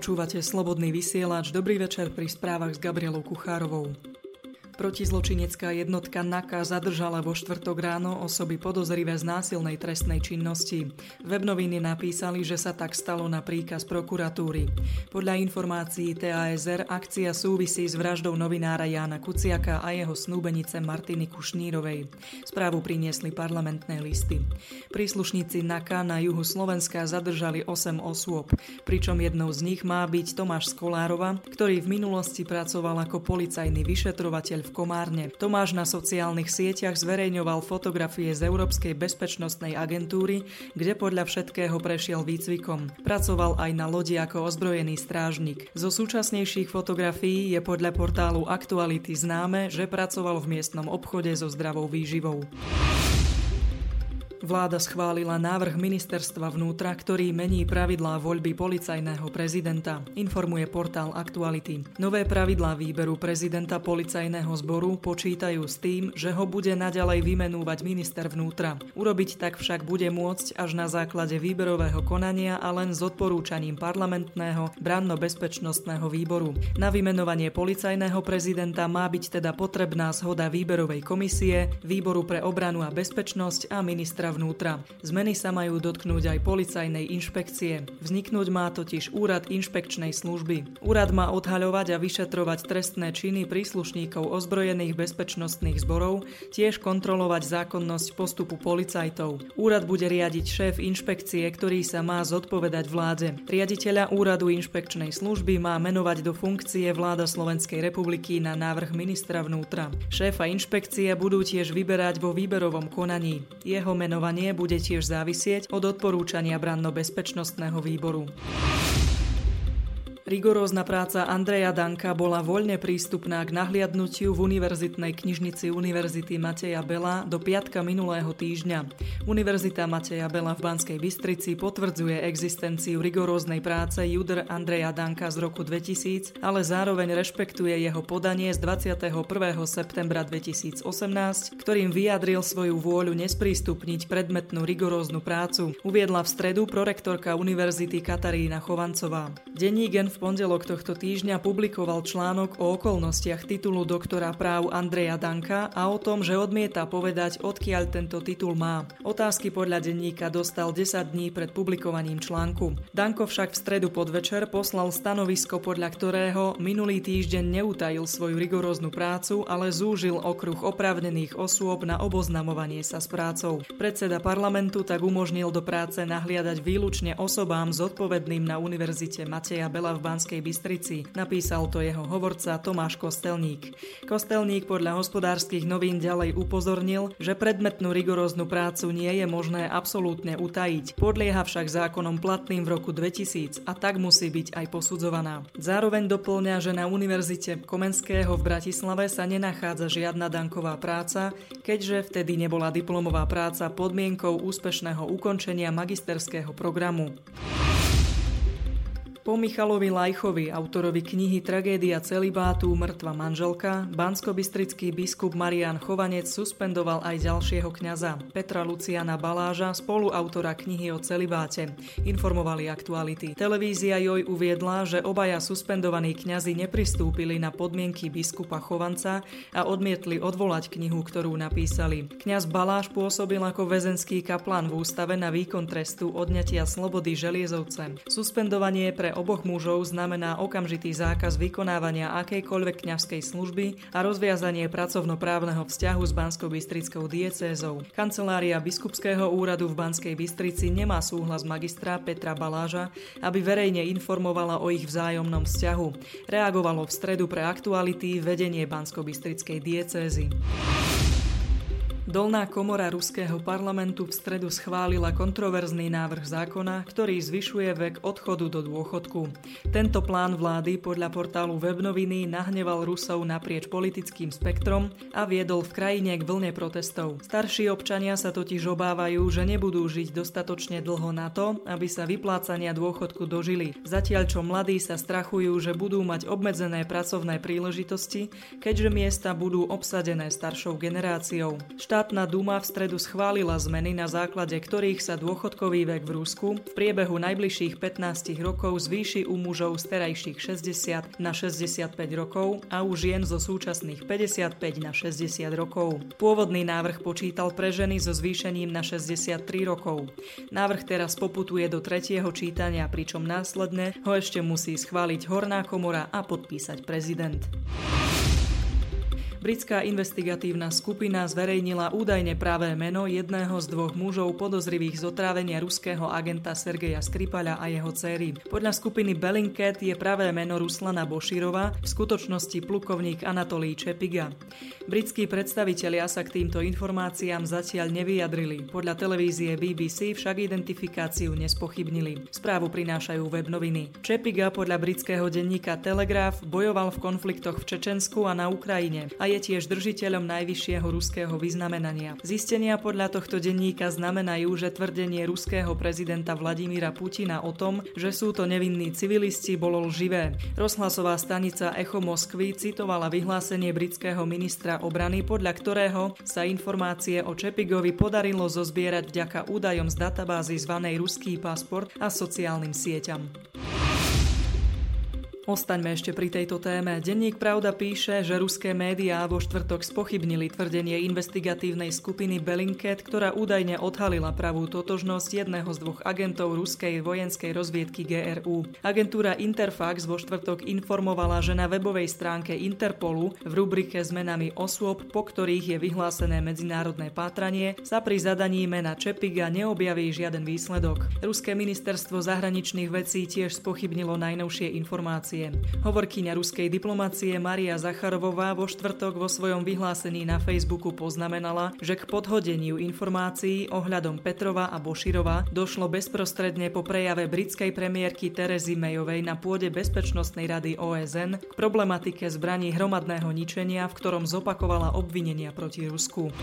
Počúvate Slobodný vysielač. Dobrý večer pri správach s Gabrielou Kuchárovou. Protizločinecká jednotka NAKA zadržala vo štvrtok ráno osoby podozrivé z násilnej trestnej činnosti. Webnoviny napísali, že sa tak stalo na príkaz prokuratúry. Podľa informácií TASR akcia súvisí s vraždou novinára Jána Kuciaka a jeho snúbenice Martiny Kušnírovej. Správu priniesli parlamentné listy. Príslušníci NAKA na juhu Slovenska zadržali 8 osôb, pričom jednou z nich má byť Tomáš Skolárova, ktorý v minulosti pracoval ako policajný vyšetrovateľ v Komárne. Tomáš na sociálnych sieťach zverejňoval fotografie z Európskej bezpečnostnej agentúry, kde podľa všetkého prešiel výcvikom. Pracoval aj na lodi ako ozbrojený strážnik. Zo súčasnejších fotografií je podľa portálu Aktuality známe, že pracoval v miestnom obchode so zdravou výživou. Vláda schválila návrh ministerstva vnútra, ktorý mení pravidlá voľby policajného prezidenta, informuje portál Aktuality. Nové pravidlá výberu prezidenta policajného zboru počítajú s tým, že ho bude naďalej vymenúvať minister vnútra. Urobiť tak však bude môcť až na základe výberového konania a len s odporúčaním parlamentného branno-bezpečnostného výboru. Na vymenovanie policajného prezidenta má byť teda potrebná zhoda výberovej komisie, výboru pre obranu a bezpečnosť a ministra vnútra. Zmeny sa majú dotknúť aj policajnej inšpekcie. Vzniknúť má totiž úrad inšpekčnej služby. Úrad má odhaľovať a vyšetrovať trestné činy príslušníkov ozbrojených bezpečnostných zborov, tiež kontrolovať zákonnosť postupu policajtov. Úrad bude riadiť šéf inšpekcie, ktorý sa má zodpovedať vláde. Riaditeľa úradu inšpekčnej služby má menovať do funkcie vláda Slovenskej republiky na návrh ministra vnútra. Šéfa inšpekcie budú tiež vyberať vo výberovom konaní. Jeho meno menovanie bude tiež závisieť od odporúčania branno-bezpečnostného výboru. Rigorózna práca Andreja Danka bola voľne prístupná k nahliadnutiu v Univerzitnej knižnici Univerzity Mateja Bela do piatka minulého týždňa. Univerzita Mateja Bela v Banskej Bystrici potvrdzuje existenciu rigoróznej práce Judr Andreja Danka z roku 2000, ale zároveň rešpektuje jeho podanie z 21. septembra 2018, ktorým vyjadril svoju vôľu nesprístupniť predmetnú rigoróznu prácu, uviedla v stredu prorektorka Univerzity Katarína Chovancová. Denní gen v pondelok tohto týždňa publikoval článok o okolnostiach titulu doktora práv Andreja Danka a o tom, že odmieta povedať, odkiaľ tento titul má. Otázky podľa denníka dostal 10 dní pred publikovaním článku. Danko však v stredu podvečer poslal stanovisko, podľa ktorého minulý týždeň neutajil svoju rigoróznu prácu, ale zúžil okruh oprávnených osôb na oboznamovanie sa s prácou. Predseda parlamentu tak umožnil do práce nahliadať výlučne osobám zodpovedným na Univerzite Mateja Bela v Banskej Bystrici. Napísal to jeho hovorca Tomáš Kostelník. Kostelník podľa hospodárskych novín ďalej upozornil, že predmetnú rigoróznu prácu nie je možné absolútne utajiť. Podlieha však zákonom platným v roku 2000 a tak musí byť aj posudzovaná. Zároveň doplňa, že na Univerzite Komenského v Bratislave sa nenachádza žiadna danková práca, keďže vtedy nebola diplomová práca podmienkou úspešného ukončenia magisterského programu. Po Michalovi Lajchovi, autorovi knihy Tragédia celibátu Mŕtva manželka, banskobistrický biskup Marian Chovanec suspendoval aj ďalšieho kňaza, Petra Luciana Baláža, spoluautora knihy o celibáte, informovali aktuality. Televízia Joj uviedla, že obaja suspendovaní kňazi nepristúpili na podmienky biskupa Chovanca a odmietli odvolať knihu, ktorú napísali. Kňaz Baláš pôsobil ako väzenský kaplan v ústave na výkon trestu odňatia slobody Želiezovce. Suspendovanie pre oboch mužov znamená okamžitý zákaz vykonávania akejkoľvek kňazskej služby a rozviazanie pracovnoprávneho vzťahu s Banskou Bystrickou diecézou. Kancelária biskupského úradu v Banskej Bystrici nemá súhlas magistra Petra Baláža, aby verejne informovala o ich vzájomnom vzťahu. Reagovalo v stredu pre aktuality vedenie Bansko-Bystrickej diecézy. Dolná komora ruského parlamentu v stredu schválila kontroverzný návrh zákona, ktorý zvyšuje vek odchodu do dôchodku. Tento plán vlády podľa portálu Webnoviny nahneval Rusov naprieč politickým spektrom a viedol v krajine k vlne protestov. Starší občania sa totiž obávajú, že nebudú žiť dostatočne dlho na to, aby sa vyplácania dôchodku dožili. Zatiaľ čo mladí sa strachujú, že budú mať obmedzené pracovné príležitosti, keďže miesta budú obsadené staršou generáciou. Štát Štátna duma v stredu schválila zmeny, na základe ktorých sa dôchodkový vek v Rusku v priebehu najbližších 15 rokov zvýši u mužov z terajších 60 na 65 rokov a u žien zo súčasných 55 na 60 rokov. Pôvodný návrh počítal pre ženy so zvýšením na 63 rokov. Návrh teraz poputuje do tretieho čítania, pričom následne ho ešte musí schváliť Horná komora a podpísať prezident. Britská investigatívna skupina zverejnila údajne pravé meno jedného z dvoch mužov podozrivých z otrávenia ruského agenta Sergeja Skripala a jeho céry. Podľa skupiny Bellingcat je pravé meno Ruslana Boširova, v skutočnosti plukovník Anatolí Čepiga. Britskí predstavitelia sa k týmto informáciám zatiaľ nevyjadrili. Podľa televízie BBC však identifikáciu nespochybnili. Správu prinášajú web noviny. Čepiga podľa britského denníka Telegraph bojoval v konfliktoch v Čečensku a na Ukrajine a je tiež držiteľom najvyššieho ruského vyznamenania. Zistenia podľa tohto denníka znamenajú, že tvrdenie ruského prezidenta Vladimíra Putina o tom, že sú to nevinní civilisti, bolo lživé. Rozhlasová stanica Echo Moskvy citovala vyhlásenie britského ministra obrany, podľa ktorého sa informácie o Čepigovi podarilo zozbierať vďaka údajom z databázy zvanej Ruský pasport a sociálnym sieťam. Ostaňme ešte pri tejto téme. Denník Pravda píše, že ruské médiá vo štvrtok spochybnili tvrdenie investigatívnej skupiny Bellingcat, ktorá údajne odhalila pravú totožnosť jedného z dvoch agentov ruskej vojenskej rozviedky GRU. Agentúra Interfax vo štvrtok informovala, že na webovej stránke Interpolu v rubrike s menami osôb, po ktorých je vyhlásené medzinárodné pátranie, sa pri zadaní mena Čepiga neobjaví žiaden výsledok. Ruské ministerstvo zahraničných vecí tiež spochybnilo najnovšie informácie diplomácie. Hovorkyňa ruskej diplomácie Maria Zacharovová vo štvrtok vo svojom vyhlásení na Facebooku poznamenala, že k podhodeniu informácií ohľadom Petrova a Boširova došlo bezprostredne po prejave britskej premiérky Terezy Mayovej na pôde Bezpečnostnej rady OSN k problematike zbraní hromadného ničenia, v ktorom zopakovala obvinenia proti Rusku.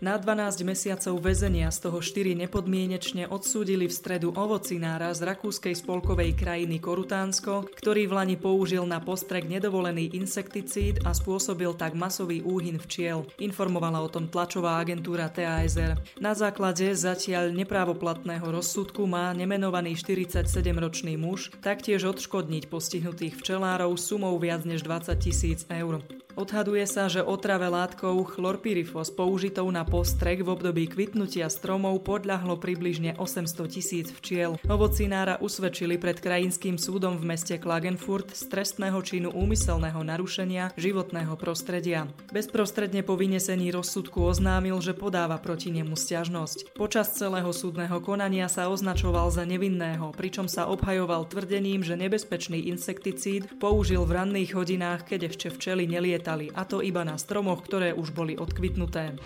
Na 12 mesiacov väzenia z toho 4 nepodmienečne odsúdili v stredu ovocinára z rakúskej spolkovej krajiny Korutánsko, ktorý v Lani použil na postrek nedovolený insekticíd a spôsobil tak masový úhyn včiel. Informovala o tom tlačová agentúra TASR. Na základe zatiaľ neprávoplatného rozsudku má nemenovaný 47-ročný muž taktiež odškodniť postihnutých včelárov sumou viac než 20 tisíc eur. Odhaduje sa, že otrave látkou chlorpyrifos použitou na postrek v období kvitnutia stromov podľahlo približne 800 tisíc včiel. Ovocinára usvedčili pred krajinským súdom v meste Klagenfurt z trestného činu úmyselného narušenia životného prostredia. Bezprostredne po vynesení rozsudku oznámil, že podáva proti nemu stiažnosť. Počas celého súdneho konania sa označoval za nevinného, pričom sa obhajoval tvrdením, že nebezpečný insekticíd použil v ranných hodinách, keď ešte včely nelietali, a to iba na stromoch, ktoré už boli odkvitnuté.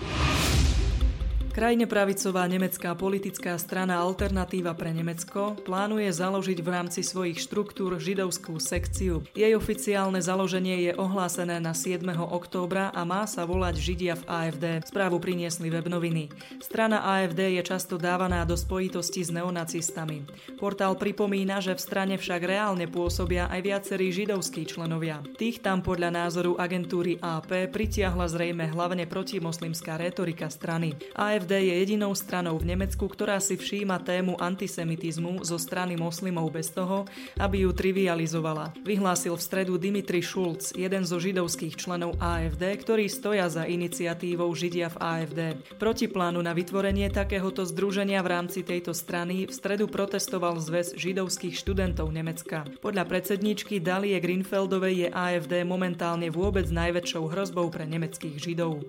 Krajne pravicová nemecká politická strana Alternatíva pre Nemecko plánuje založiť v rámci svojich štruktúr židovskú sekciu. Jej oficiálne založenie je ohlásené na 7. októbra a má sa volať Židia v AFD. Správu priniesli web noviny. Strana AFD je často dávaná do spojitosti s neonacistami. Portál pripomína, že v strane však reálne pôsobia aj viacerí židovskí členovia. Tých tam podľa názoru agentúry AP pritiahla zrejme hlavne protimoslimská retorika strany. AFD AfD je jedinou stranou v Nemecku, ktorá si všíma tému antisemitizmu zo strany moslimov bez toho, aby ju trivializovala. Vyhlásil v stredu Dimitri Schulz, jeden zo židovských členov AFD, ktorí stoja za iniciatívou Židia v AFD. Proti plánu na vytvorenie takéhoto združenia v rámci tejto strany v stredu protestoval zväz židovských študentov Nemecka. Podľa predsedničky Dalie Greenfeldovej je AFD momentálne vôbec najväčšou hrozbou pre nemeckých židov.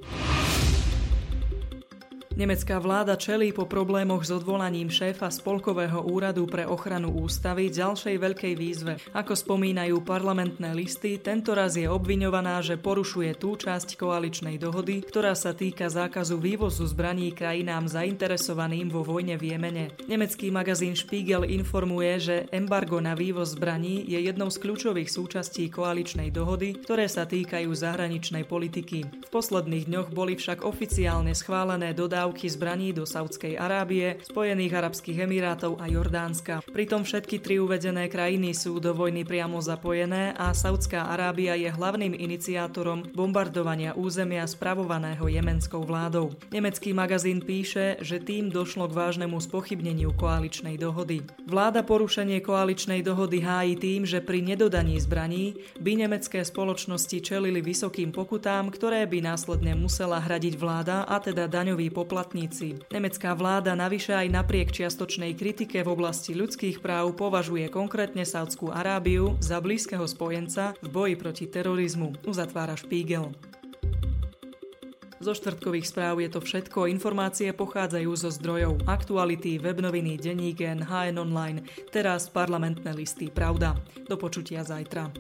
Nemecká vláda čelí po problémoch s odvolaním šéfa Spolkového úradu pre ochranu ústavy ďalšej veľkej výzve. Ako spomínajú parlamentné listy, tento raz je obviňovaná, že porušuje tú časť koaličnej dohody, ktorá sa týka zákazu vývozu zbraní krajinám zainteresovaným vo vojne v Jemene. Nemecký magazín Spiegel informuje, že embargo na vývoz zbraní je jednou z kľúčových súčastí koaličnej dohody, ktoré sa týkajú zahraničnej politiky. V posledných dňoch boli však oficiálne schválené dodávky dodávky zbraní do Saudskej Arábie, Spojených Arabských Emirátov a Jordánska. Pritom všetky tri uvedené krajiny sú do vojny priamo zapojené a Saudská Arábia je hlavným iniciátorom bombardovania územia spravovaného jemenskou vládou. Nemecký magazín píše, že tým došlo k vážnemu spochybneniu koaličnej dohody. Vláda porušenie koaličnej dohody hájí tým, že pri nedodaní zbraní by nemecké spoločnosti čelili vysokým pokutám, ktoré by následne musela hradiť vláda a teda daňoví poplatníci. Nemecká vláda navyše aj napriek čiastočnej kritike v oblasti ľudských práv považuje konkrétne Saudskú Arábiu za blízkeho spojenca v boji proti terorizmu, uzatvára Spiegel. Zo štvrtkových správ je to všetko. Informácie pochádzajú zo zdrojov Aktuality, webnoviny, denník HN Online, teraz parlamentné listy Pravda. Do počutia zajtra.